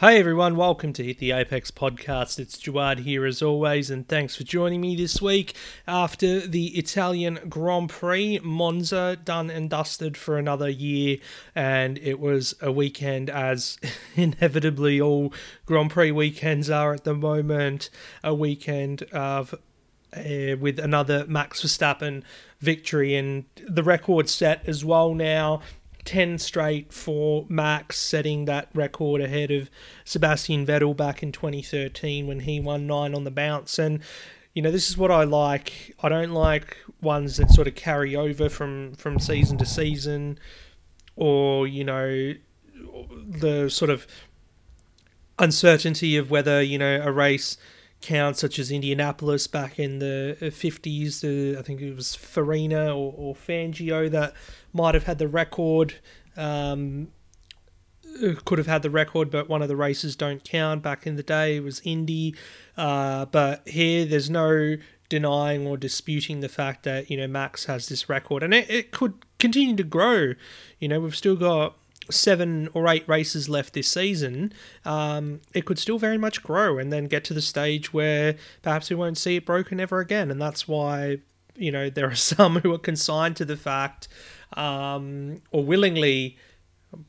Hey everyone, welcome to Hit the Apex podcast. It's Jawad here as always, and thanks for joining me this week after the Italian Grand Prix. Monza done and dusted for another year, and it was a weekend as inevitably all Grand Prix weekends are at the moment. A weekend of uh, with another Max Verstappen victory, and the record set as well now 10 straight for Max, setting that record ahead of Sebastian Vettel back in 2013 when he won nine on the bounce. And, you know, this is what I like. I don't like ones that sort of carry over from, from season to season or, you know, the sort of uncertainty of whether, you know, a race counts, such as Indianapolis back in the 50s. Uh, I think it was Farina or, or Fangio that might have had the record. Um, could have had the record, but one of the races don't count. Back in the day, it was Indy. Uh, but here, there's no denying or disputing the fact that you know Max has this record, and it, it could continue to grow. You know, we've still got seven or eight races left this season, um, it could still very much grow and then get to the stage where perhaps we won't see it broken ever again. And that's why, you know, there are some who are consigned to the fact um, or willingly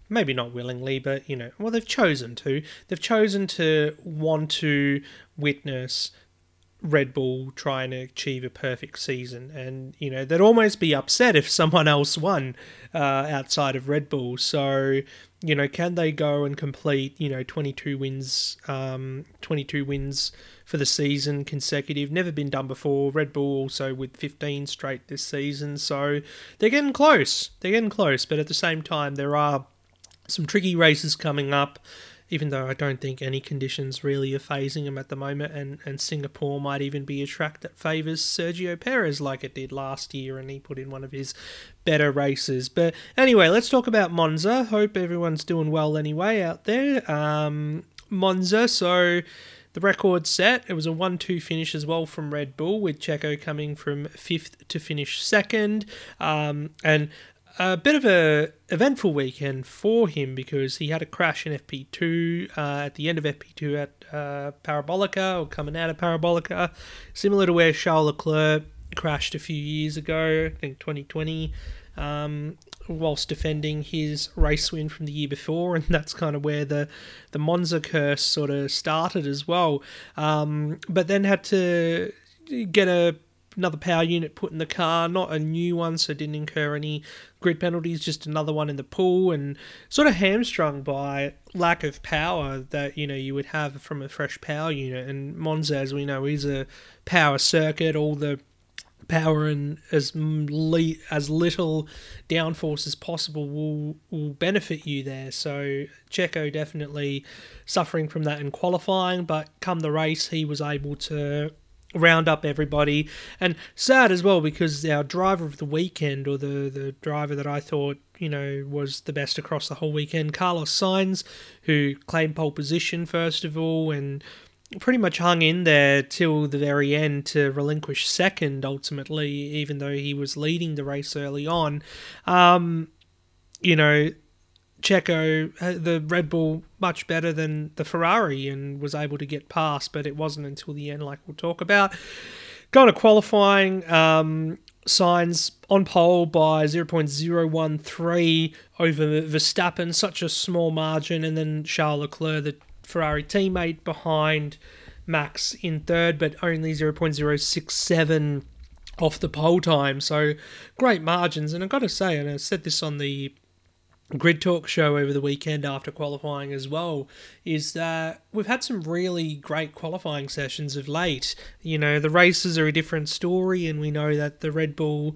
maybe not willingly, but you know, well, they've chosen to. They've chosen to want to witness Red Bull trying to achieve a perfect season, and you know they'd almost be upset if someone else won uh, outside of Red Bull. So you know, can they go and complete you know 22 wins, um, 22 wins for the season consecutive? Never been done before. Red Bull also with 15 straight this season, so they're getting close. They're getting close, but at the same time, there are some tricky races coming up even though I don't think any conditions really are fazing him at the moment, and, and Singapore might even be a track that favours Sergio Perez like it did last year, and he put in one of his better races. But anyway, let's talk about Monza. Hope everyone's doing well anyway out there. Um, Monza, so the record set. It was a 1 2 finish as well from Red Bull, with Checo coming from fifth to finish second. Um, and a bit of a eventful weekend for him because he had a crash in FP2 uh, at the end of FP2 at uh, Parabolica or coming out of Parabolica, similar to where Charles Leclerc crashed a few years ago, I think 2020, um, whilst defending his race win from the year before, and that's kind of where the the Monza curse sort of started as well. Um, but then had to get a another power unit put in the car, not a new one, so didn't incur any grid penalties, just another one in the pool, and sort of hamstrung by lack of power that you know you would have from a fresh power unit. And Monza, as we know, is a power circuit. All the power and as le- as little downforce as possible will will benefit you there. So Checo definitely suffering from that in qualifying, but come the race, he was able to round up everybody. And sad as well because our driver of the weekend, or the, the driver that I thought, you know, was the best across the whole weekend, Carlos Sainz, who claimed pole position first of all and pretty much hung in there till the very end to relinquish second ultimately, even though he was leading the race early on. Um, you know, Checo, uh, the Red Bull, much better than the Ferrari and was able to get past, but it wasn't until the end, like we'll talk about. Going to qualifying, um, Sainz on pole by 0.013 over Verstappen, such a small margin, and then Charles Leclerc, the Ferrari teammate, behind Max in third, but only 0.067 off the pole time. So great margins, and I've got to say, and I said this on the Grid Talk show over the weekend after qualifying as well is that we've had some really great qualifying sessions of late. You know, the races are a different story, and we know that the Red Bull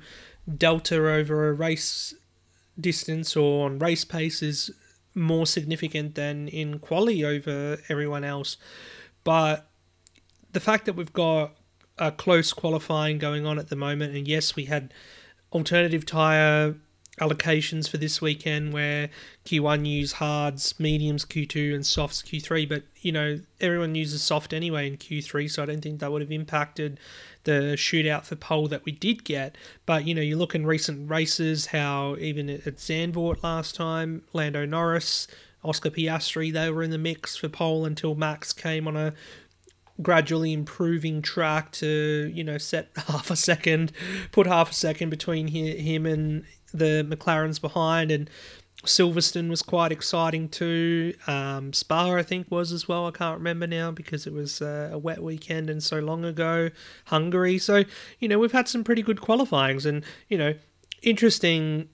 Delta over a race distance or on race pace is more significant than in quali over everyone else. But the fact that we've got a close qualifying going on at the moment, and yes, we had alternative tyre allocations for this weekend where Q1 use hards, mediums Q2 and softs Q3 but you know everyone uses soft anyway in Q3 so I don't think that would have impacted the shootout for pole that we did get. But you know you look in recent races how even at Zandvoort last time Lando Norris Oscar Piastri, they were in the mix for pole until Max came on a gradually improving track to you know set half a second, put half a second between him and the McLarens behind, and Silverstone was quite exciting too. Um, Spa, I think, was as well. I can't remember now because it was uh, a wet weekend and so long ago. Hungary. So, you know, we've had some pretty good qualifyings and, you know, interesting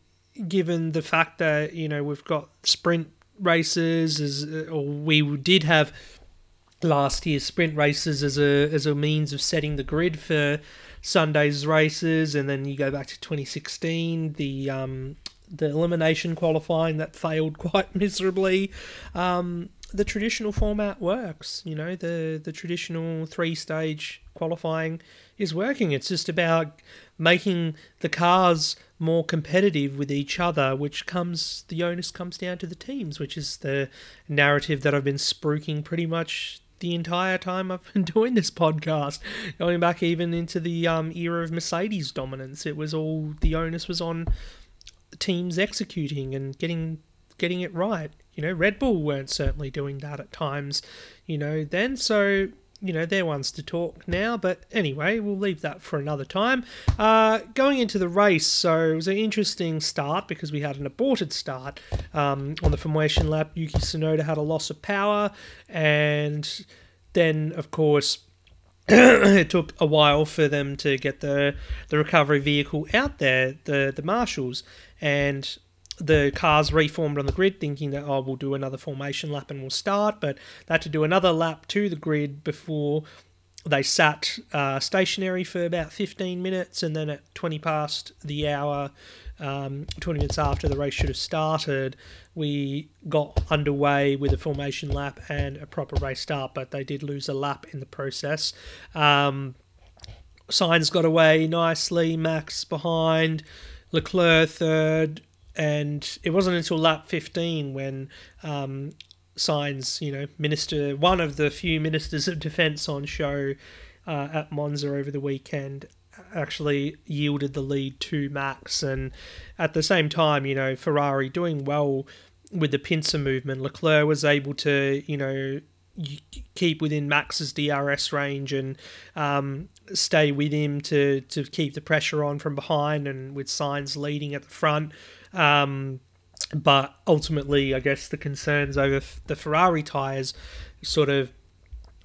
given the fact that, you know, we've got sprint races as or we did have last year's sprint races as a as a means of setting the grid for Sunday's races and then you go back to 2016 the um the elimination qualifying that failed quite miserably. Um, the traditional format works. You know, the the traditional three stage qualifying is working. It's just about making the cars more competitive with each other, which comes the onus comes down to the teams, which is the narrative that I've been spruiking pretty much the entire time I've been doing this podcast. Going back even into the um, era of Mercedes dominance, it was all the onus was on teams executing and getting getting it right. You know, Red Bull weren't certainly doing that at times, you know, then. So, you know, they're ones to talk now. But anyway, we'll leave that for another time. Uh, going into the race, so it was an interesting start because we had an aborted start um, on the formation lap. Yuki Tsunoda had a loss of power. And then, of course, it took a while for them to get the the recovery vehicle out there, the the marshals, and the cars reformed on the grid, thinking that oh we'll do another formation lap and we'll start, but they had to do another lap to the grid before they sat uh, stationary for about 15 minutes, and then at 20 past the hour, um, 20 minutes after the race should have started, we got underway with a formation lap and a proper race start, but they did lose a lap in the process. Um, Sainz got away nicely, Max behind, Leclerc third, and it wasn't until lap 15 when um, Sainz, you know, minister, one of the few ministers of defence on show uh, at Monza over the weekend, actually yielded the lead to Max. And at the same time, you know, Ferrari doing well with the pincer movement. Leclerc was able to, you know, keep within Max's DRS range and um, stay with him to, to keep the pressure on from behind and with Sainz leading at the front. Um, but ultimately, I guess the concerns over the Ferrari tyres sort of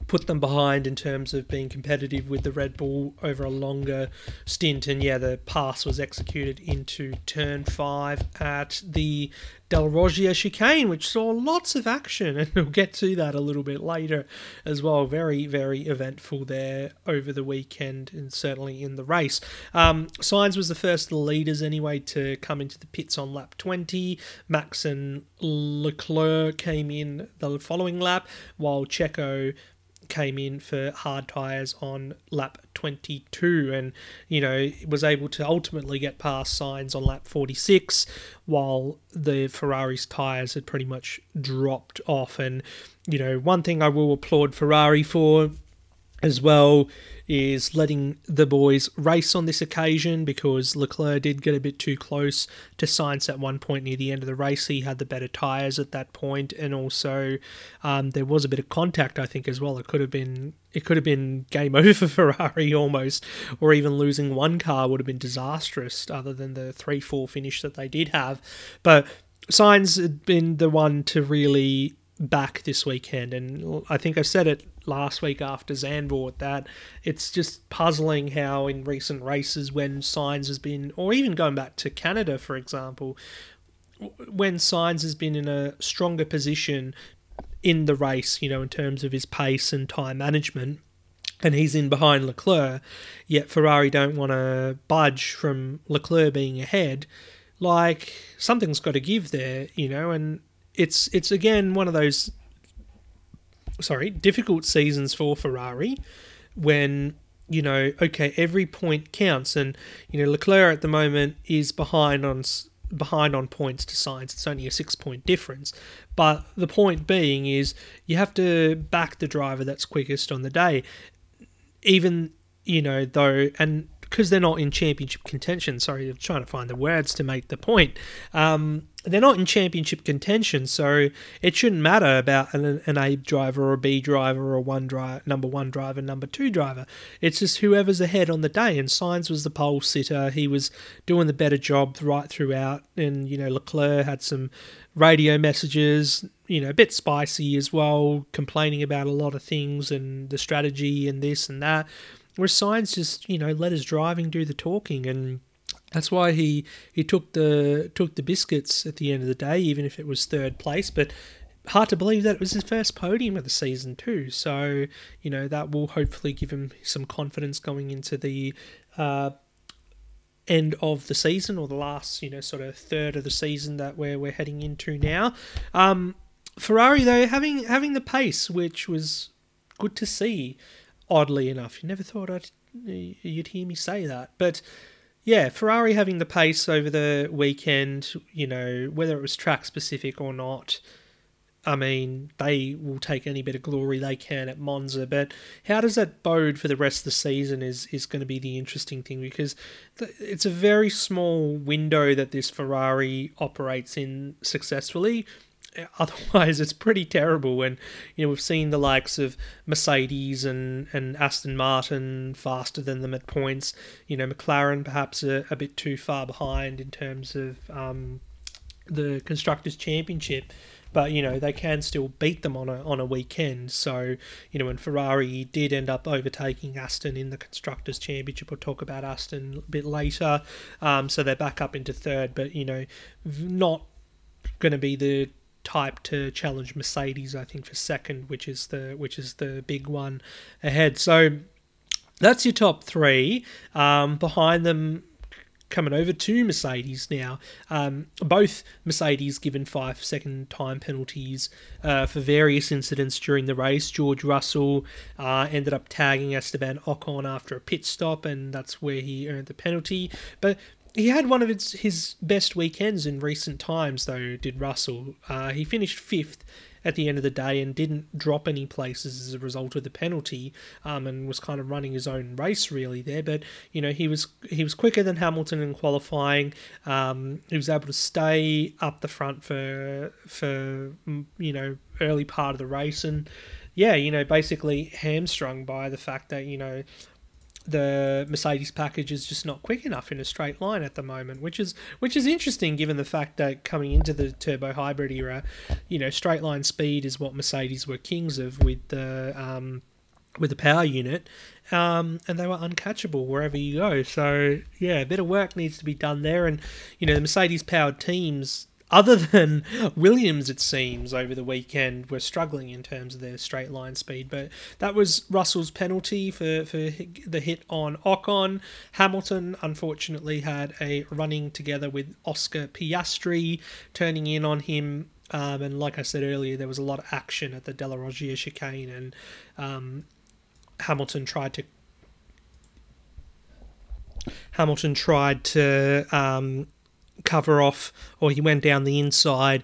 put them behind in terms of being competitive with the Red Bull over a longer stint. And yeah, the pass was executed into turn five at the Del Roggia chicane, which saw lots of action. And we'll get to that a little bit later as well. Very, very eventful there over the weekend and certainly in the race. Um, was the first of the leaders anyway to come into the pits on lap 20. Max and Leclerc came in the following lap, while Checo came in for hard tyres on lap 22 and you know was able to ultimately get past Sainz on lap 46 while the Ferrari's tyres had pretty much dropped off. And you know one thing I will applaud Ferrari for as well is letting the boys race on this occasion because Leclerc did get a bit too close to Sainz at one point near the end of the race. He had the better tyres at that point, and also um, there was a bit of contact, I think, as well. It could have been it could have been game over for Ferrari almost, or even losing one car would have been disastrous. Other than the three four finish that they did have, but Sainz had been the one to really back this weekend. And I think I said it last week after Zandvoort that it's just puzzling how in recent races when Sainz has been, or even going back to Canada, for example, when Sainz has been in a stronger position in the race, you know, in terms of his pace and time management, and he's in behind Leclerc, yet Ferrari don't want to budge from Leclerc being ahead. Like something's got to give there, you know, and it's it's again one of those sorry difficult seasons for Ferrari when you know okay every point counts. And you know Leclerc at the moment is behind on behind on points to Sainz it's only a 6 point difference. But the point being is you have to back the driver that's quickest on the day. Even you know though and because they're not in championship contention. Sorry, I'm trying to find the words to make the point. Um, they're not in championship contention, so it shouldn't matter about an, an A driver or a B driver or one driver, number one driver, number two driver. It's just whoever's ahead on the day. And Sainz was the pole sitter. He was doing the better job right throughout. And you know Leclerc had some radio messages, you know, a bit spicy as well, complaining about a lot of things and the strategy and this and that. Where Sainz just, you know, let his driving do the talking and that's why he, he took the took the biscuits at the end of the day, even if it was third place. But hard to believe that it was his first podium of the season too. So you know that will hopefully give him some confidence going into the uh, end of the season or the last you know sort of third of the season that we're we're heading into now. Um, Ferrari though having having the pace, which was good to see. Oddly enough, you never thought I'd you'd hear me say that, but yeah, Ferrari having the pace over the weekend, you know, whether it was track specific or not, I mean, they will take any bit of glory they can at Monza. But how does that bode for the rest of the season is, is going to be the interesting thing because it's a very small window that this Ferrari operates in successfully. otherwise it's pretty terrible when you know we've seen the likes of Mercedes and, and Aston Martin faster than them at points. You know McLaren perhaps a, a bit too far behind in terms of um, the constructors championship but you know they can still beat them on a on a weekend. So you know when Ferrari did end up overtaking Aston in the constructors championship we'll talk about Aston a bit later um, so they're back up into third but you know not going to be the type to challenge Mercedes, I think, for second, which is the which is the big one ahead. So that's your top three. Um, behind them, coming over to Mercedes now. Um, both Mercedes given five second time penalties uh, for various incidents during the race. George Russell uh, ended up tagging Esteban Ocon after a pit stop, and that's where he earned the penalty. But he had one of his, his best weekends in recent times, though, did Russell. Uh, he finished fifth at the end of the day and didn't drop any places as a result of the penalty um, and was kind of running his own race really there. But you know he was he was quicker than Hamilton in qualifying. Um, he was able to stay up the front for for mm, you know early part of the race. And yeah you know basically hamstrung by the fact that you know the Mercedes package is just not quick enough in a straight line at the moment, which is which is interesting given the fact that coming into the turbo hybrid era, you know, straight line speed is what Mercedes were kings of with the um, with the power unit, um, and they were uncatchable wherever you go. So yeah, a bit of work needs to be done there, and you know, the Mercedes powered teams other than Williams, it seems, over the weekend were struggling in terms of their straight line speed. But that was Russell's penalty for, for the hit on Ocon. Hamilton, unfortunately, had a running together with Oscar Piastri, turning in on him. Um, and like I said earlier, there was a lot of action at the Della Roggia chicane, and um, Hamilton tried to Hamilton tried to um, cover off, or he went down the inside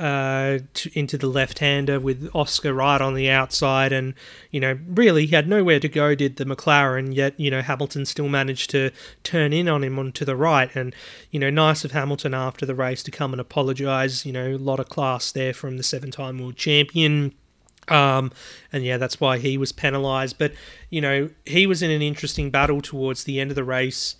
uh, to, into the left-hander with Oscar right on the outside, and you know really he had nowhere to go. Did the McLaren? Yet you know Hamilton still managed to turn in on him onto the right, and you know nice of Hamilton after the race to come and apologise. You know a lot of class there from the seven-time world champion. Um, and yeah, that's why he was penalised. But you know he was in an interesting battle towards the end of the race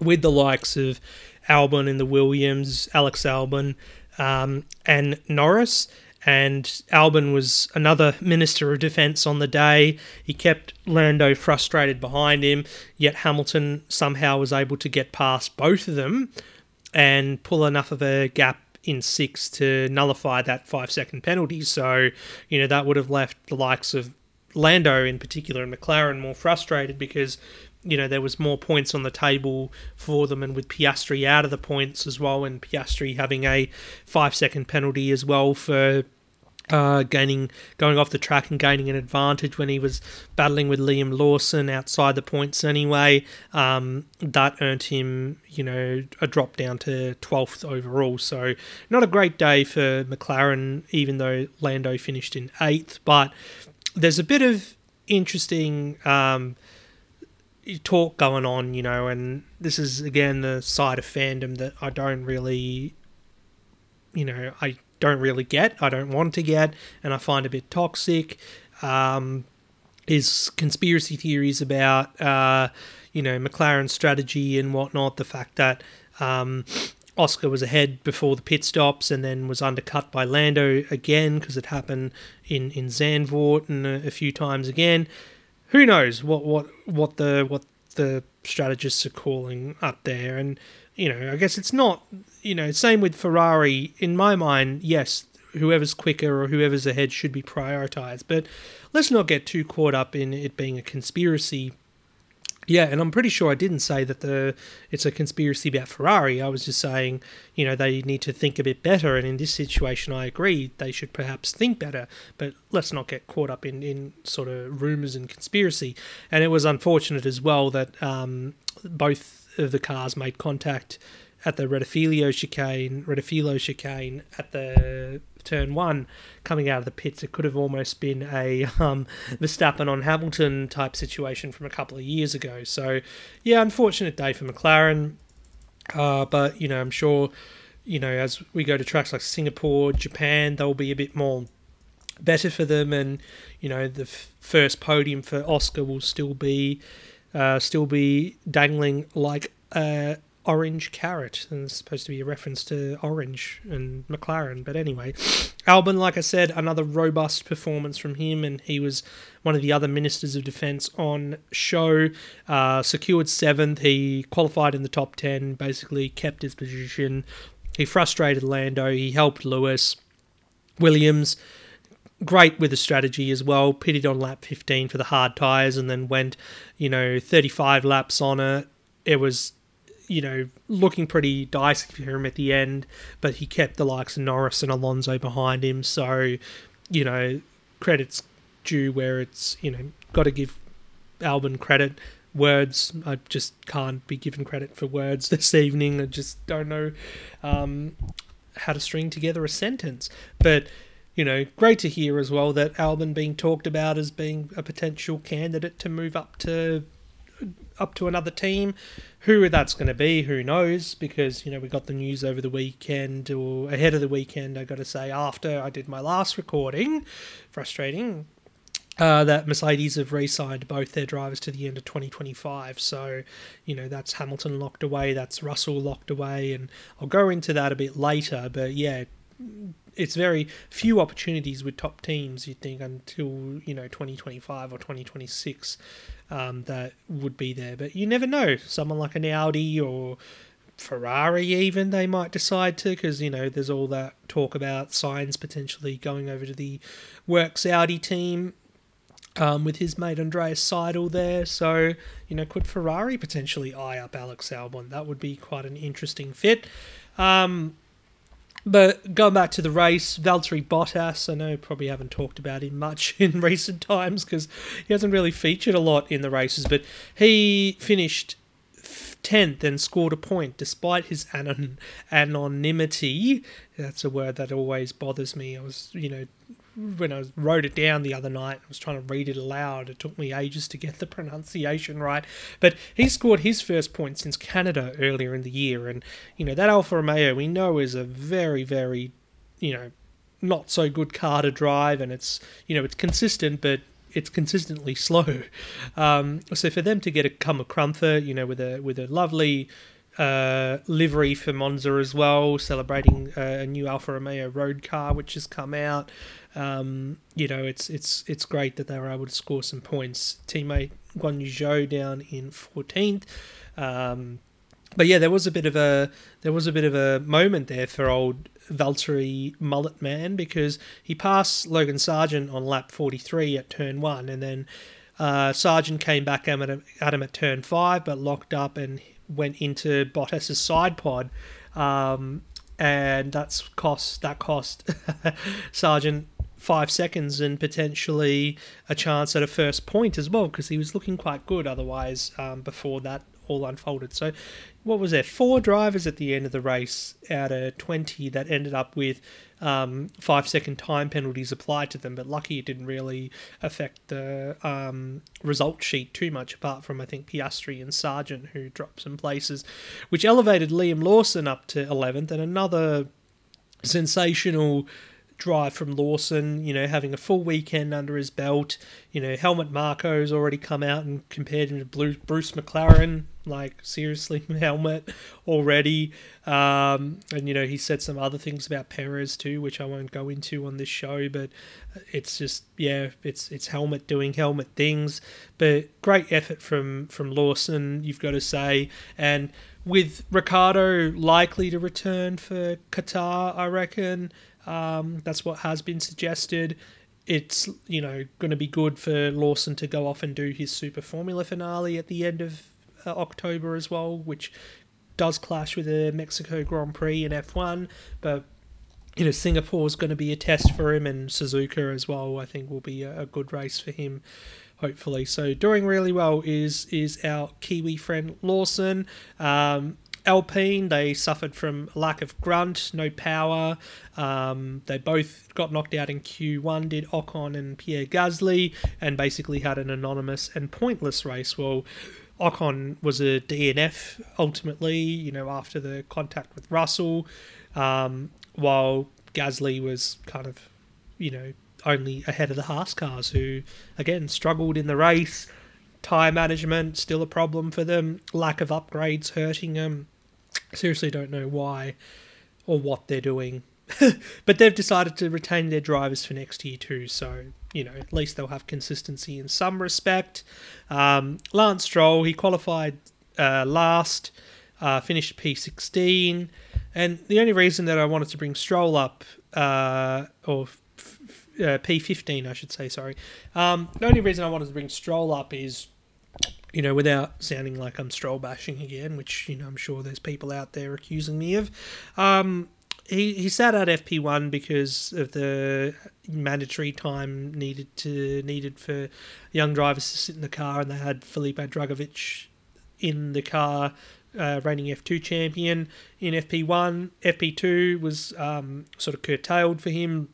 with the likes of Albon in the Williams, Alex Albon, um, and Norris. And Albon was another Minister of Defence on the day. He kept Lando frustrated behind him, yet Hamilton somehow was able to get past both of them and pull enough of a gap in six to nullify that five second penalty. So, you know, that would have left the likes of Lando in particular and McLaren more frustrated because you know there was more points on the table for them, and with Piastri out of the points as well, and Piastri having a five second penalty as well for uh, gaining going off the track and gaining an advantage when he was battling with Liam Lawson outside the points anyway. Um, that earned him, you know, a drop down to 12th overall. So not a great day for McLaren, even though Lando finished in 8th. But there's a bit of interesting um, talk going on, you know, and this is again the side of fandom that I don't really, you know, I don't really get, I don't want to get, and I find a bit toxic. Um, is conspiracy theories about, uh, you know, McLaren's strategy and whatnot. The fact that um, Oscar was ahead before the pit stops and then was undercut by Lando again because it happened in in Zandvoort and a, a, few times again. Who knows what what what the what the strategists are calling up there. And you know I guess it's not you know same with Ferrari. In my mind yes whoever's quicker or whoever's ahead should be prioritized. But let's not get too caught up in it being a conspiracy yeah, and I'm pretty sure I didn't say that the it's a conspiracy about Ferrari. I was just saying, you know, they need to think a bit better. And in this situation, I agree they should perhaps think better. But let's not get caught up in in sort of rumors and conspiracy. And it was unfortunate as well that um, both of the cars made contact at the Rettifilo chicane, Rettifilo chicane at the turn one coming out of the pits. It could have almost been a um, Verstappen on Hamilton type situation from a couple of years ago. So, yeah, unfortunate day for McLaren. Uh, but, you know, I'm sure, you know, as we go to tracks like Singapore, Japan, they'll be a bit more better for them. And, you know, the f- first podium for Oscar will still be. Uh, still be dangling like a, orange carrot, and it's supposed to be a reference to orange and McLaren. But anyway, Albon, like I said, another robust performance from him, and he was one of the other ministers of defence on show. Uh, secured seventh, he qualified in the top ten, basically kept his position. He frustrated Lando, he helped Lewis. Williams, great with the strategy as well. Pitted on lap 15 for the hard tyres and then went, you know, 35 laps on it. It was you know, looking pretty dicey for him at the end, but he kept the likes of Norris and Alonso behind him. So, you know, credit's due where it's, you know, got to give Albon credit. Words, I just can't be given credit for words this evening. I just don't know um, how to string together a sentence. But, you know, great to hear as well that Albon being talked about as being a potential candidate to move up to up to another team. Who that's going to be, who knows? Because you know we got the news over the weekend or ahead of the weekend. I got to say after I did my last recording, frustrating. Uh, that Mercedes have re-signed both their drivers to the end of 2025. So, you know, that's Hamilton locked away, that's Russell locked away, and I'll go into that a bit later. But yeah, it's very few opportunities with top teams. You'd think until you know 2025 or 2026 um, that would be there. But you never know. Someone like an Audi or Ferrari, even they might decide to, because you know there's all that talk about Sainz potentially going over to the Works Audi team um, with his mate Andreas Seidl there. So, you know, could Ferrari potentially eye up Alex Albon? That would be quite an interesting fit. Um, but going back to the race, Valtteri Bottas, I know probably haven't talked about him much in recent times because he hasn't really featured a lot in the races, but he finished 10th and scored a point despite his anon- anonymity. That's a word that always bothers me. I was, you know, when I wrote it down the other night, I was trying to read it aloud. It took me ages to get the pronunciation right. But he scored his first point since Canada earlier in the year. And, you know, that Alfa Romeo we know is a very, very, you know, not so good car to drive. And it's, you know, it's consistent, but it's consistently slow. Um, so for them to get a come of comfort, you know, with a with a lovely uh, livery for Monza as well, celebrating uh, a new Alfa Romeo road car which has come out. Um, you know, it's it's it's great that they were able to score some points. Teammate Guan Yu Zhou down in 14th. Um, but yeah, there was a bit of a there was a bit of a moment there for old Valtteri Mullet Man because he passed Logan Sargent on lap 43 at turn one, and then uh, Sargent came back at him, at him at turn five, but locked up and went into Bottas's side pod. Um, and that's cost that cost Sargent five seconds and potentially a chance at a first point as well because he was looking quite good otherwise um, before that all unfolded. So, what was there? Four drivers at the end of the race out of 20 that ended up with um, five second time penalties applied to them, but lucky it didn't really affect the um, result sheet too much, apart from, I think, Piastri and Sargent, who dropped some places, which elevated Liam Lawson up to 11th, and another sensational drive from Lawson, you know, having a full weekend under his belt. You know, Helmut Marko's already come out and compared him to Bruce McLaren. Like, seriously, Helmut already. Um, and, you know, he said some other things about Perez too, which I won't go into on this show, but it's just, yeah, it's it's Helmut doing Helmut things. But great effort from, from Lawson, you've got to say. And with Ricciardo likely to return for Qatar, I reckon. Um, that's what has been suggested. It's you know going to be good for Lawson to go off and do his Super Formula finale at the end of uh, October as well, which does clash with the Mexico Grand Prix in F1. But you know Singapore is going to be a test for him, and Suzuka as well. I think will be a, a good race for him hopefully. So doing really well is is our Kiwi friend Lawson. Um, Alpine, they suffered from lack of grunt, no power. Um, they both got knocked out in Q1, did Ocon and Pierre Gasly, and basically had an anonymous and pointless race. Well, Ocon was a DNF ultimately, you know, after the contact with Russell, um, while Gasly was kind of, you know, only ahead of the Haas cars, who again struggled in the race. Tire management still a problem for them. Lack of upgrades hurting them seriously don't know why or what they're doing. but they've decided to retain their drivers for next year too, so you know at least they'll have consistency in some respect. Um, Lance Stroll he qualified uh, last, uh, finished P16, and the only reason that I wanted to bring Stroll up uh, or uh, P15 I should say sorry, um, the only reason I wanted to bring Stroll up is you know, without sounding like I'm stroll bashing again, which you know I'm sure there's people out there accusing me of. Um, he he sat out FP1 because of the mandatory time needed to needed for young drivers to sit in the car, and they had Felipe Drugovich in the car, uh, reigning F2 champion in FP1. FP2 was um, sort of curtailed for him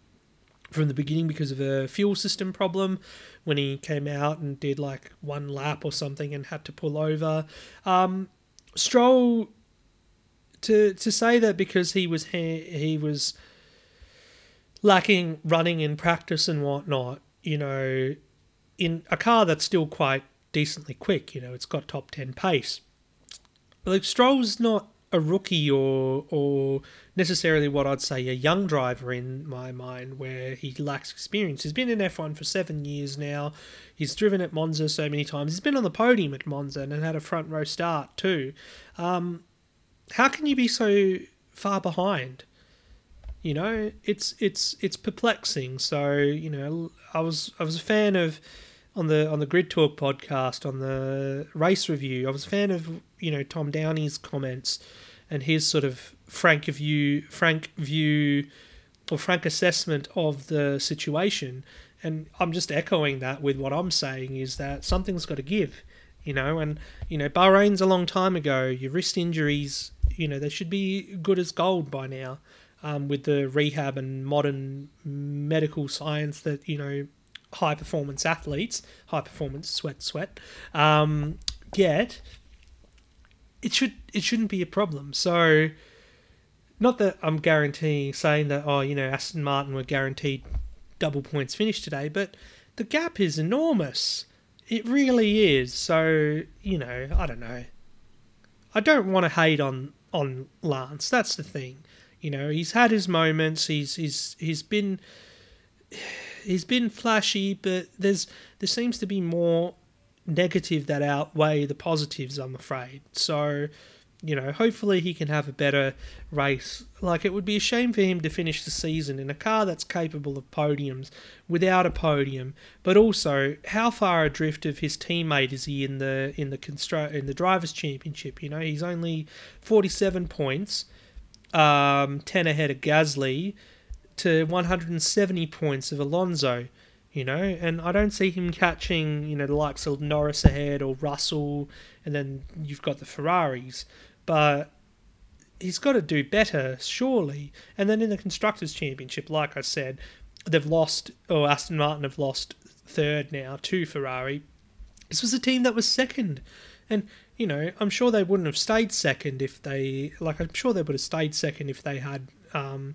from the beginning because of a fuel system problem when he came out and did like one lap or something and had to pull over. Um, Stroll to to say that because he was he, was lacking running in practice and whatnot, you know, in a car that's still quite decently quick, you know, it's got top ten pace. Like Stroll's not a rookie or or necessarily what I'd say a young driver in my mind, where he lacks experience. He's been in F1 for seven years now. He's driven at Monza so many times. He's been on the podium at Monza and had a front row start too. Um, how can you be so far behind? You know, it's it's it's perplexing. So you know, I was I was a fan of on the on the Grid Talk podcast on the race review. I was a fan of you know Tom Downey's comments and his sort of frank view, frank view, or frank assessment of the situation. And I'm just echoing that with what I'm saying is that something's got to give, you know. And you know, Bahrain's a long time ago. Your wrist injuries, you know, they should be good as gold by now. Um, with the rehab and modern medical science that you know high performance athletes, high performance sweat sweat, um, get, it should it shouldn't be a problem. So, not that I'm guaranteeing saying that oh you know Aston Martin were guaranteed double points finish today, but the gap is enormous. It really is. So you know I don't know. I don't want to hate on on Lance. That's the thing. You know he's had his moments. He's he's he's been he's been flashy, but there's there seems to be more negative that outweigh the positives, I'm afraid. So, you know, hopefully he can have a better race. Like, it would be a shame for him to finish the season in a car that's capable of podiums without a podium. But also, how far adrift of his teammate is he in the in the constru- in the drivers' championship? You know, he's only 47 points, um, 10 ahead of Gasly, to 170 points of Alonso you know, and I don't see him catching, you know, the likes of Norris ahead or Russell, and then you've got the Ferraris, but he's got to do better, surely. And then in the Constructors' Championship, like I said, they've lost, or Aston Martin have lost third now to Ferrari. This was a team that was second. And, you know, I'm sure they wouldn't have stayed second if they, like, I'm sure they would have stayed second if they had, um,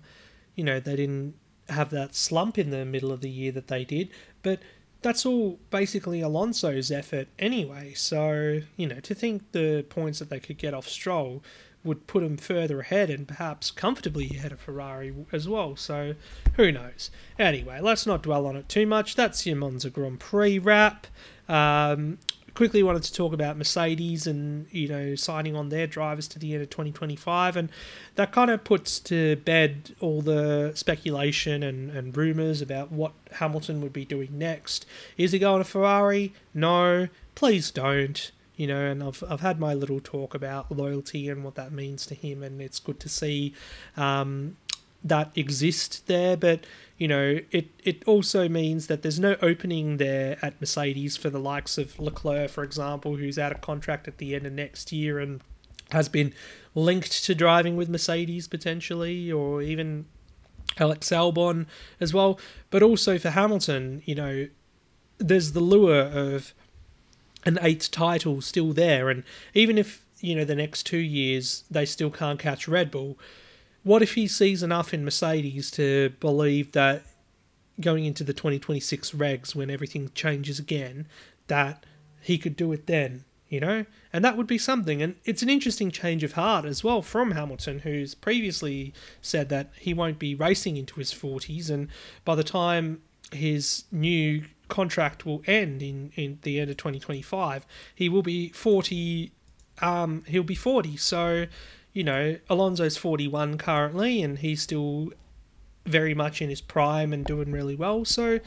you know, they didn't have that slump in the middle of the year that they did. But that's all basically Alonso's effort anyway. So, you know, to think the points that they could get off Stroll would put them further ahead and perhaps comfortably ahead of Ferrari as well. So, who knows? Anyway, let's not dwell on it too much. That's your Monza Grand Prix wrap. Um, quickly wanted to talk about Mercedes and you know signing on their drivers to the end of 2025 and that kind of puts to bed all the speculation and, and rumors about what Hamilton would be doing next. Is he going to Ferrari? No. Please don't you know and I've, I've had my little talk about loyalty and what that means to him and it's good to see um, that exist there but you know, it, it also means that there's no opening there at Mercedes for the likes of Leclerc, for example, who's out of contract at the end of next year and has been linked to driving with Mercedes potentially, or even Alex Albon as well. But also for Hamilton, you know, there's the lure of an eighth title still there. And even if, you know, the next two years they still can't catch Red Bull, what if he sees enough in Mercedes to believe that going into the 2026 regs when everything changes again, that he could do it then, you know? And that would be something. And it's an interesting change of heart as well from Hamilton, who's previously said that he won't be racing into his 40s. And by the time his new contract will end in, in the end of 2025, he will be 40. Um, he'll be 40. So you know, Alonso's 41 currently, and he's still very much in his prime and doing really well. So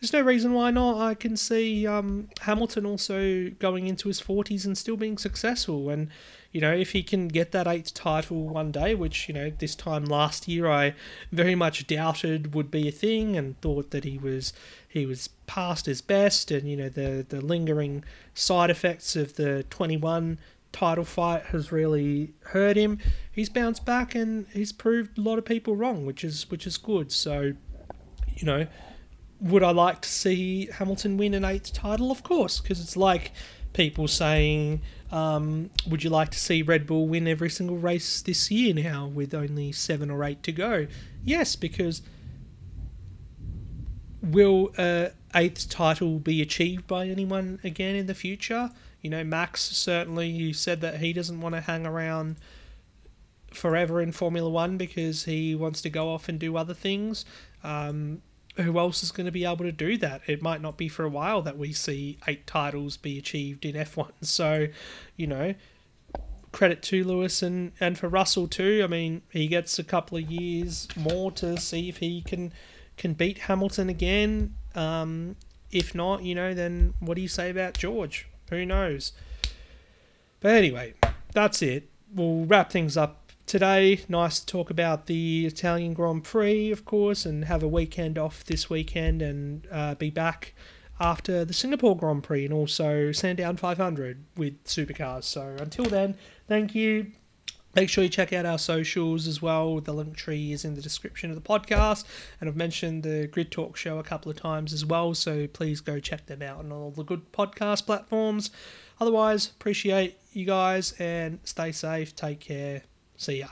there's no reason why not. I can see um, Hamilton also going into his 40s and still being successful. And, you know, if he can get that eighth title one day, which, you know, this time last year I very much doubted would be a thing and thought that he was he was past his best and, you know, the, the lingering side effects of the 21 title fight has really hurt him. He's bounced back and he's proved a lot of people wrong, which is which is good. So, you know, would I like to see Hamilton win an eighth title? Of course, because it's like people saying, um, "Would you like to see Red Bull win every single race this year now with only seven or eight to go?" Yes, because will a eighth title be achieved by anyone again in the future? You know, Max certainly he said that he doesn't want to hang around forever in Formula One because he wants to go off and do other things. Um, who else is going to be able to do that? It might not be for a while that we see eight titles be achieved in F1. So, you know, credit to Lewis and, and for Russell too. I mean, he gets a couple of years more to see if he can can beat Hamilton again. Um, if not, you know, then what do you say about George? Who knows? But anyway, that's it. We'll wrap things up today. Nice to talk about the Italian Grand Prix, of course, and have a weekend off this weekend and uh, be back after the Singapore Grand Prix and also Sandown 500 with supercars. So until then, thank you. Make sure you check out our socials as well. The Linktree is in the description of the podcast. And I've mentioned the Grid Talk show a couple of times as well. So please go check them out on all the good podcast platforms. Otherwise, appreciate you guys and stay safe. Take care. See ya.